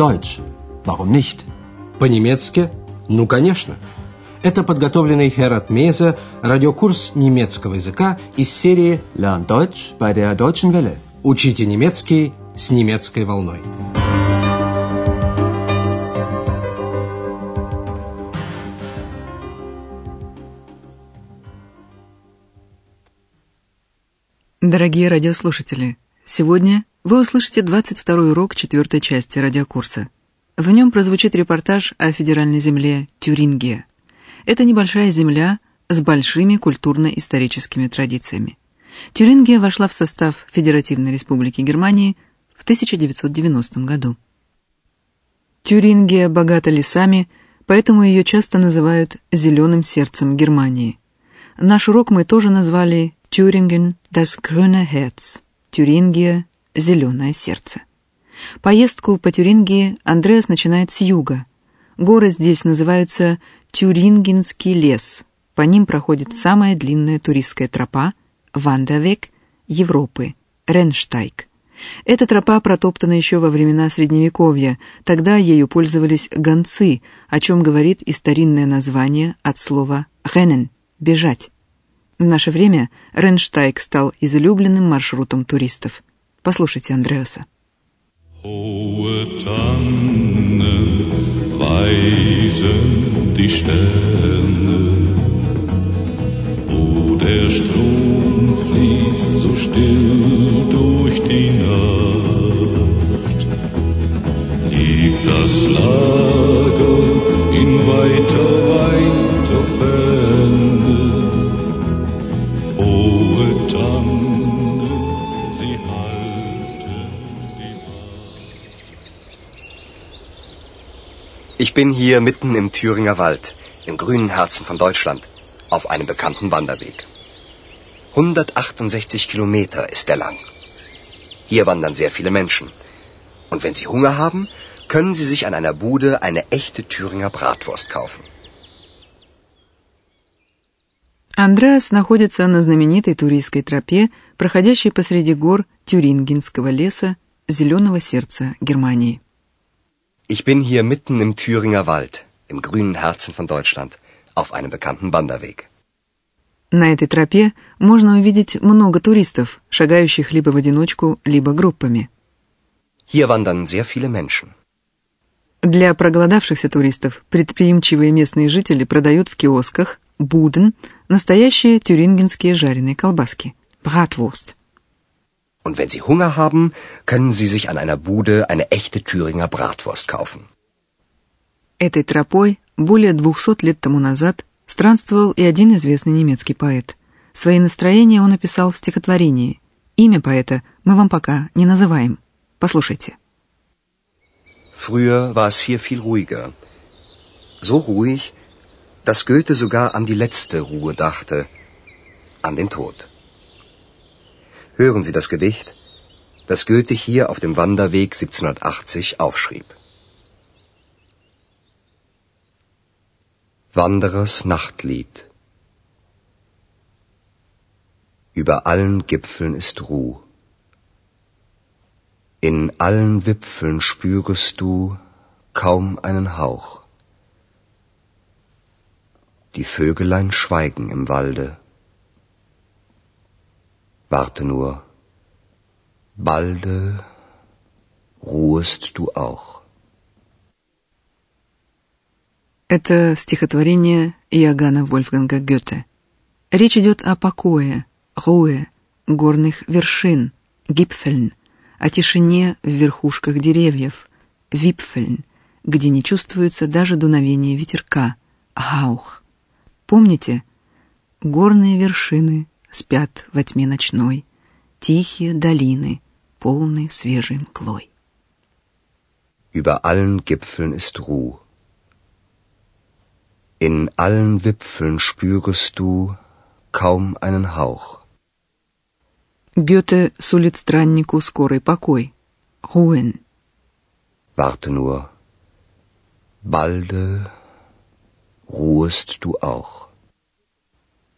Deutsch. Warum nicht? По-немецки? Ну, конечно. Это подготовленный Херат Меза радиокурс немецкого языка из серии Lern Deutsch bei der Deutschen Welle. «Учите немецкий с немецкой волной». Дорогие радиослушатели, сегодня вы услышите 22 урок четвертой части радиокурса. В нем прозвучит репортаж о федеральной земле Тюрингия. Это небольшая земля с большими культурно-историческими традициями. Тюрингия вошла в состав Федеративной Республики Германии в 1990 году. Тюрингия богата лесами, поэтому ее часто называют «зеленым сердцем Германии». Наш урок мы тоже назвали «Тюринген – das grüne Herz» – «Тюрингия – зеленое сердце». Поездку по Тюрингии Андреас начинает с юга. Горы здесь называются Тюрингенский лес. По ним проходит самая длинная туристская тропа Вандавек Европы, Ренштайк. Эта тропа протоптана еще во времена Средневековья, тогда ею пользовались гонцы, о чем говорит и старинное название от слова «ренен» — «бежать». В наше время Ренштайк стал излюбленным маршрутом туристов. Послушайте Андреаса. Hohe Tannen weisen die Sterne, wo der Strom fließt so still durch die Nacht, liegt das Lager in weiter, weiter Ich bin hier mitten im Thüringer Wald, im grünen Herzen von Deutschland, auf einem bekannten Wanderweg. 168 Kilometer ist er lang. Hier wandern sehr viele Menschen. Und wenn Sie Hunger haben, können Sie sich an einer Bude eine echte Thüringer Bratwurst kaufen. Андреас находится на знаменитой туристской тропе, проходящей посреди гор Тюрингенского леса Зеленого сердца Германии. Ich bin hier mitten im Thüringer Wald, im grünen Herzen von Deutschland, auf einem bekannten Wanderweg. На этой тропе можно увидеть много туристов, шагающих либо в одиночку, либо группами. Hier wandern sehr viele Menschen. Для проголодавшихся туристов предприимчивые местные жители продают в киосках буден настоящие тюрингенские жареные колбаски – Bratwurst. Und wenn Sie Hunger haben, können Sie sich an einer Bude eine echte Thüringer Bratwurst kaufen. Этой тропой более 200 лет тому назад странствовал и один известный немецкий поэт. Свои настроения он описал в стихотворении. Имя поэта мы вам пока не называем. Послушайте. Früher war es hier viel ruhiger. So ruhig, dass Goethe sogar an die letzte Ruhe dachte, an den Tod. Hören Sie das Gedicht, das Goethe hier auf dem Wanderweg 1780 aufschrieb. Wanderers Nachtlied Über allen Gipfeln ist Ruh. In allen Wipfeln spürest du kaum einen Hauch. Die Vögelein schweigen im Walde. Warte nur, balde ruhest du auch. Это стихотворение Иоганна Вольфганга Гёте. Речь идет о покое, руэ, горных вершин, гипфельн, о тишине в верхушках деревьев, випфельн, где не чувствуется даже дуновение ветерка, гаух. Помните? Горные вершины спят во тьме ночной, тихие долины, полные свежей мглой. Über allen Gipfeln ist Ruh. In allen Wipfeln spürest du kaum einen Hauch. Гёте сулит страннику скорый покой. Руэн. Warte nur, balde ruhest du auch.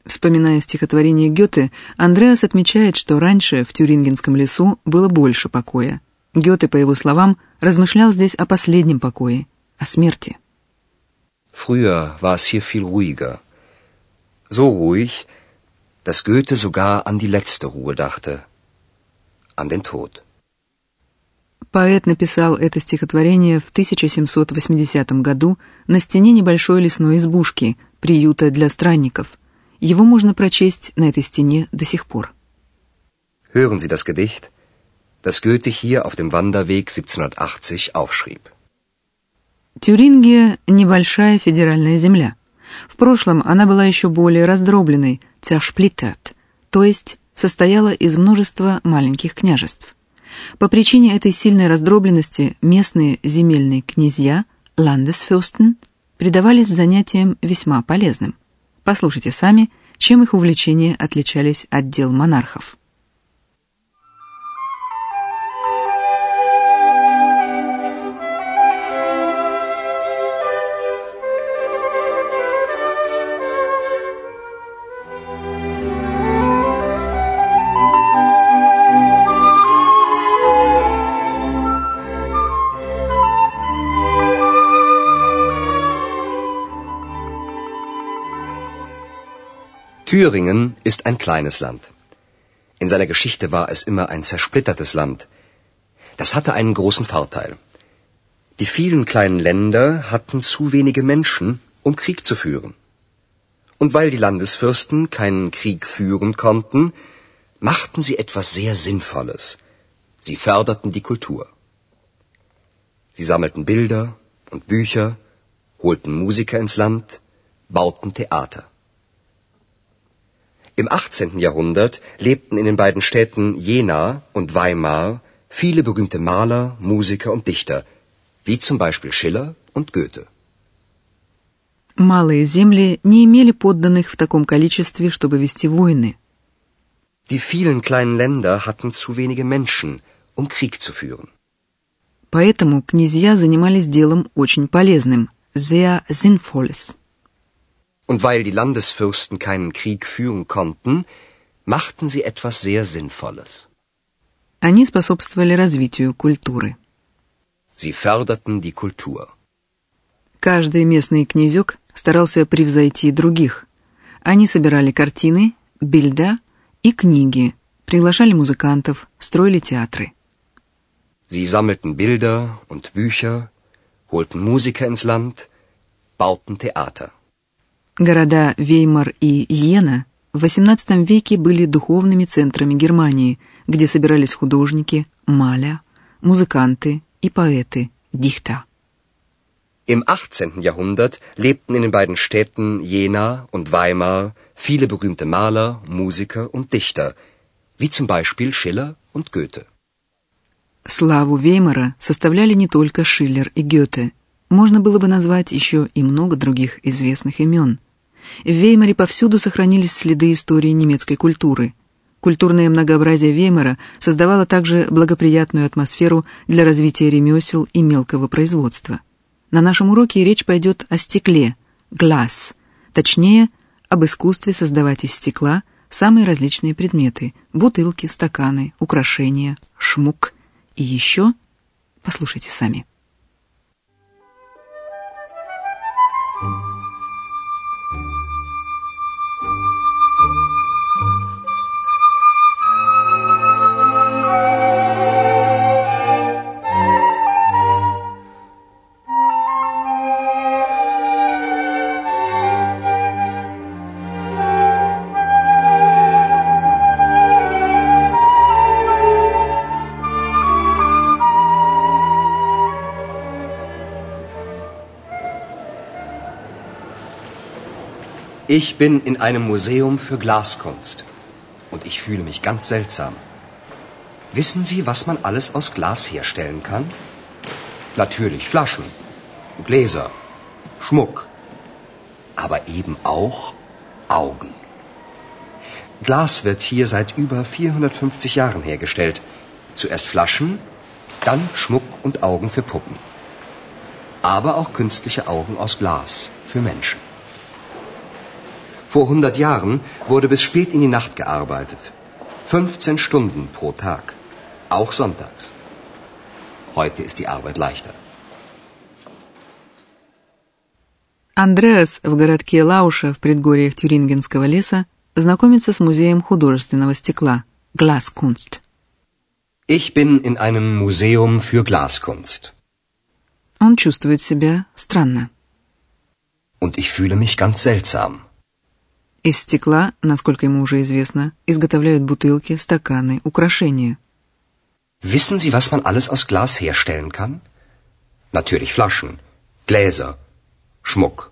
Вспоминая стихотворение Гёте, Андреас отмечает, что раньше в Тюрингенском лесу было больше покоя. Гёте, по его словам, размышлял здесь о последнем покое, о смерти. Früher war es hier viel ruhiger. So ruhig, dass Goethe sogar an die letzte Ruhe dachte, an den Tod. Поэт написал это стихотворение в 1780 году на стене небольшой лесной избушки, приюта для странников. Его можно прочесть на этой стене до сих пор. Hören Sie das Gedicht, das Goethe hier auf dem Wanderweg 1780 aufschrieb. Тюрингия – небольшая федеральная земля. В прошлом она была еще более раздробленной, цяшплитет, то есть состояла из множества маленьких княжеств. По причине этой сильной раздробленности местные земельные князья, ландесфюрстен, предавались занятиям весьма полезным. Послушайте сами, чем их увлечения отличались от дел монархов. Thüringen ist ein kleines Land. In seiner Geschichte war es immer ein zersplittertes Land. Das hatte einen großen Vorteil. Die vielen kleinen Länder hatten zu wenige Menschen, um Krieg zu führen. Und weil die Landesfürsten keinen Krieg führen konnten, machten sie etwas sehr Sinnvolles. Sie förderten die Kultur. Sie sammelten Bilder und Bücher, holten Musiker ins Land, bauten Theater. Im 18. Jahrhundert lebten in den beiden Städten Jena und Weimar viele berühmte Maler, Musiker und Dichter, wie zum Beispiel Schiller und Goethe. Малые земли не имели подданных в таком количестве, чтобы вести войны. Die vielen kleinen Länder hatten zu wenige Menschen, um Krieg zu führen. Поэтому князья занимались делом очень полезным, sehr sinnvolles. Und weil die Landesfürsten keinen Krieg führen konnten, machten sie etwas sehr Sinnvolles. Они способствовали развитию культуры. Sie förderten die Kultur. Каждый местный князек старался превзойти других. Они собирали картины, бильда и книги, приглашали музыкантов, строили театры. Sie sammelten Bilder und Bücher, holten Musiker ins Land, bauten Theater. Города Веймар и Йена в XVIII веке были духовными центрами Германии, где собирались художники, маля, музыканты и поэты, дихта. Im 18. Jahrhundert lebten in den beiden Städten Jena und Weimar viele berühmte Maler, Musiker und Dichter, wie zum Beispiel Schiller und Goethe. Славу Веймара составляли не только Шиллер и Гёте – можно было бы назвать еще и много других известных имен. В Веймаре повсюду сохранились следы истории немецкой культуры. Культурное многообразие Веймара создавало также благоприятную атмосферу для развития ремесел и мелкого производства. На нашем уроке речь пойдет о стекле, глаз, точнее, об искусстве создавать из стекла самые различные предметы – бутылки, стаканы, украшения, шмук и еще, послушайте сами – Ich bin in einem Museum für Glaskunst und ich fühle mich ganz seltsam. Wissen Sie, was man alles aus Glas herstellen kann? Natürlich Flaschen, Gläser, Schmuck, aber eben auch Augen. Glas wird hier seit über 450 Jahren hergestellt. Zuerst Flaschen, dann Schmuck und Augen für Puppen. Aber auch künstliche Augen aus Glas für Menschen. Vor 100 Jahren wurde bis spät in die Nacht gearbeitet. 15 Stunden pro Tag. Auch sonntags. Heute ist die Arbeit leichter. Андреас в городке Лауша в предгорьях Тюрингенского леса знакомится с музеем художественного стекла Glaskunst. Ich bin in einem Museum für Glaskunst. Он чувствует себя странно. Und ich fühle mich ganz seltsam. Из стекла, насколько ему уже известно, изготовляют бутылки, стаканы, украшения. Wissen Sie, was man alles aus Glas herstellen kann? Natürlich Flaschen, Gläser, Schmuck.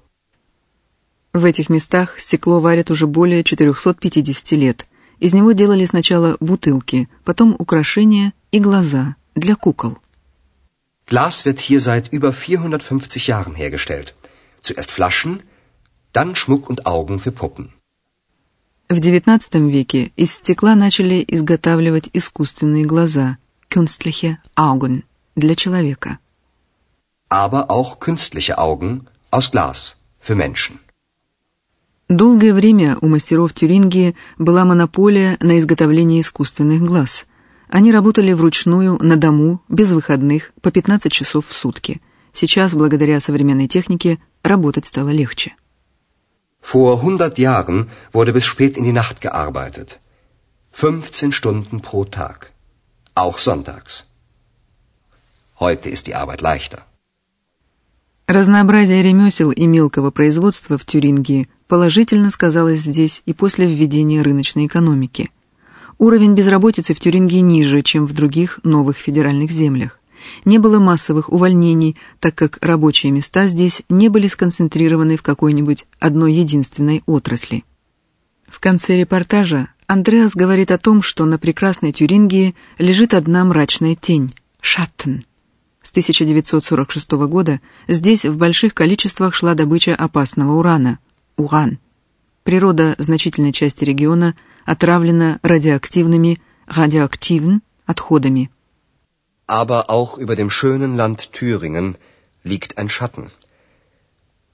В этих местах стекло варят уже более 450 лет. Из него делали сначала бутылки, потом украшения и глаза для кукол. Glas wird hier seit über 450 Jahren hergestellt. Zuerst Flaschen, dann Schmuck und Augen für Puppen. В XIX веке из стекла начали изготавливать искусственные глаза, künstliche Augen, для человека. Aber auch künstliche Augen aus Glas für Menschen. Долгое время у мастеров Тюрингии была монополия на изготовление искусственных глаз. Они работали вручную, на дому, без выходных, по 15 часов в сутки. Сейчас, благодаря современной технике, работать стало легче. Vor 100 Jahren wurde bis spät in die Nacht gearbeitet. 15 Stunden pro Tag. Auch sonntags. Heute ist die Arbeit leichter. Разнообразие ремесел и мелкого производства в Тюрингии положительно сказалось здесь и после введения рыночной экономики. Уровень безработицы в Тюрингии ниже, чем в других новых федеральных землях. Не было массовых увольнений, так как рабочие места здесь не были сконцентрированы в какой-нибудь одной единственной отрасли. В конце репортажа Андреас говорит о том, что на прекрасной Тюрингии лежит одна мрачная тень – Шаттен. С 1946 года здесь в больших количествах шла добыча опасного урана – уран. Природа значительной части региона отравлена радиоактивными радиоактивн отходами – Aber auch über dem schönen Land Thüringen liegt ein Schatten.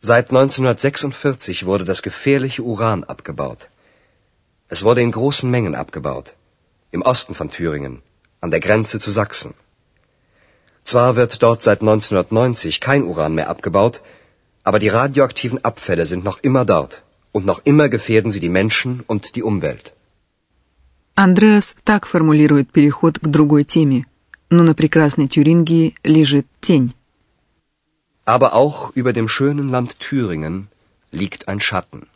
Seit 1946 wurde das gefährliche Uran abgebaut. Es wurde in großen Mengen abgebaut. Im Osten von Thüringen, an der Grenze zu Sachsen. Zwar wird dort seit 1990 kein Uran mehr abgebaut, aber die radioaktiven Abfälle sind noch immer dort. Und noch immer gefährden sie die Menschen und die Umwelt. Андреас так формулирует переход к другой теме – Но на прекрасной Тюрингии лежит тень. Aber auch über dem schönen Land Thüringen liegt ein Schatten.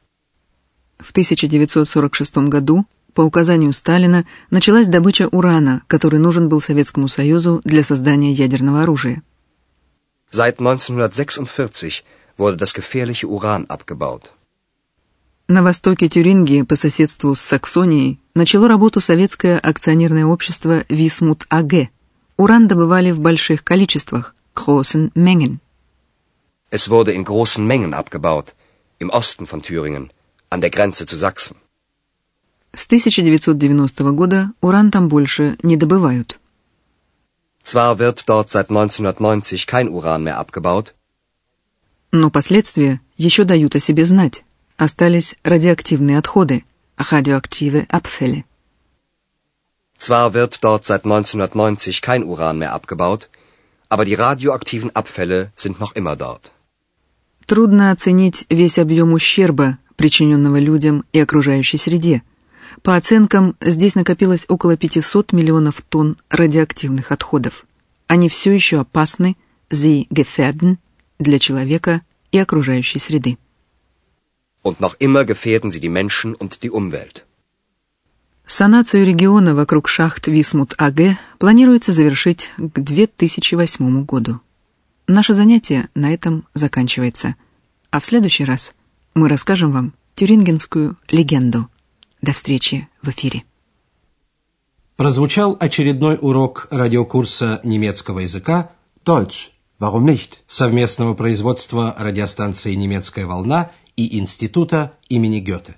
В 1946 году по указанию Сталина началась добыча урана, который нужен был Советскому Союзу для создания ядерного оружия. Seit 1946 wurde das gefährliche Uran abgebaut. На востоке Тюрингии, по соседству с Саксонией, начало работу советское акционерное общество «Висмут АГ», Уран добывали в больших количествах, großen Mengen. Es wurde in großen Mengen abgebaut, im Osten von Thüringen, an der Grenze zu Sachsen. С 1990 года уран там больше не добывают. Zwar wird dort seit 1990 kein Uran mehr abgebaut, но последствия еще дают о себе знать. Остались радиоактивные отходы, radioaktive Abfälle. Zwar wird dort seit 1990 kein Uran mehr abgebaut, aber die radioaktiven Abfälle sind noch immer dort. Трудно оценить весь объем ущерба, причиненного людям и окружающей среде. По оценкам, здесь накопилось около 500 миллионов тонн радиоактивных отходов. Они все еще опасны, sie gefährden, для человека и окружающей среды. Und noch immer gefährden sie die Menschen und die Umwelt. Санацию региона вокруг шахт Висмут-АГ планируется завершить к 2008 году. Наше занятие на этом заканчивается. А в следующий раз мы расскажем вам тюрингенскую легенду. До встречи в эфире. Прозвучал очередной урок радиокурса немецкого языка Deutsch. Warum nicht? совместного производства радиостанции «Немецкая волна» и Института имени Гёте.